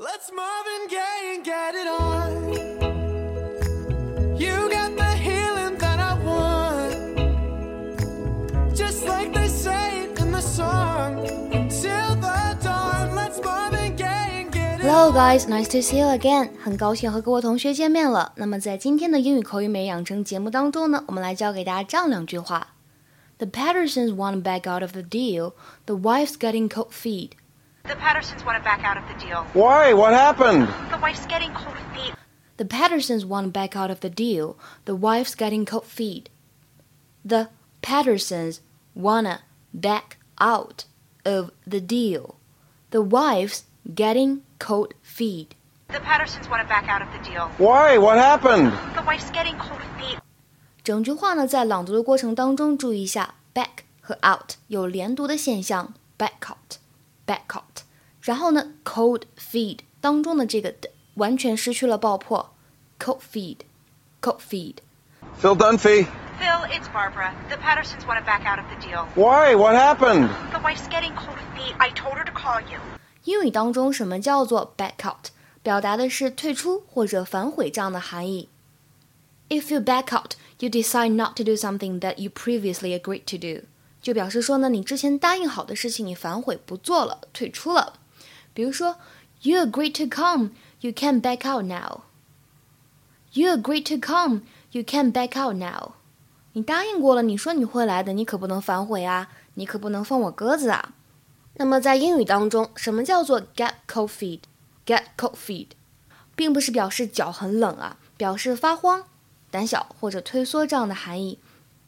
Let's move Marvin Gaye and get it on. You got the healing that I want. Just like they say it in the song. Till the dawn, let's Marvin Gaye and get it on. Hello guys, nice to see you again. 很高兴和各位同学见面了。那么在今天的英语口语美养成节目当中呢，我们来教给大家这样两句话。The Pattersons want to back out of the deal. The wife's getting cold feet. The Pattersons want to back out of the deal. Why? What happened? The wife's getting cold feet. The Pattersons want to back out of the deal. The wife's getting cold feet. The Pattersons wanna back out of the deal. The wife's getting cold feet. The Pattersons want to back out of the deal. Why? What happened? The wife's getting cold feet. 整句话呢，在朗读的过程当中，注意一下 back 和 out 有连读的现象，back out，back out。 然后呢，cold feet 当中的这个的完全失去了爆破，cold feet，cold feet。 Phil Dunphy. Phil, it's Barbara. The Pattersons want to back out of the deal. Why? What happened? The wife's getting cold feet. I told her to call you. 英语当中什么叫做 back out？表达的是退出或者反悔这样的含义。If you back out, you decide not to do something that you previously agreed to do，就表示说呢，你之前答应好的事情你反悔不做了，退出了。 比如说，You agreed to come, you can back out now. You agreed to come, you can back out now. 你答应过了，你说你会来的，你可不能反悔啊，你可不能放我鸽子啊。那么在英语当中，什么叫做 get cold feet？get cold feet，并不是表示脚很冷啊，表示发慌、胆小或者退缩这样的含义。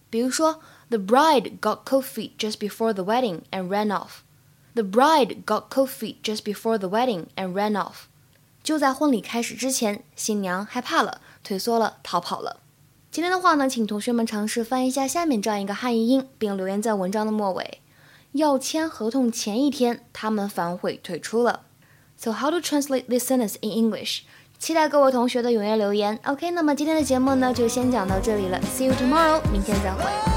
比如说，The bride got cold feet just before the wedding and ran off. The bride got cold feet just before the wedding and ran off. 就在婚礼开始之前，新娘害怕了，退缩了，逃跑了。今天的话呢，请同学们尝试翻译一下下面这样一个汉译英，并留言在文章的末尾。要签合同前一天，他们反悔退出了。So how to translate this sentence in English？期待各位同学的踊跃留言。OK，那么今天的节目呢就先讲到这里了。See you tomorrow，明天再会。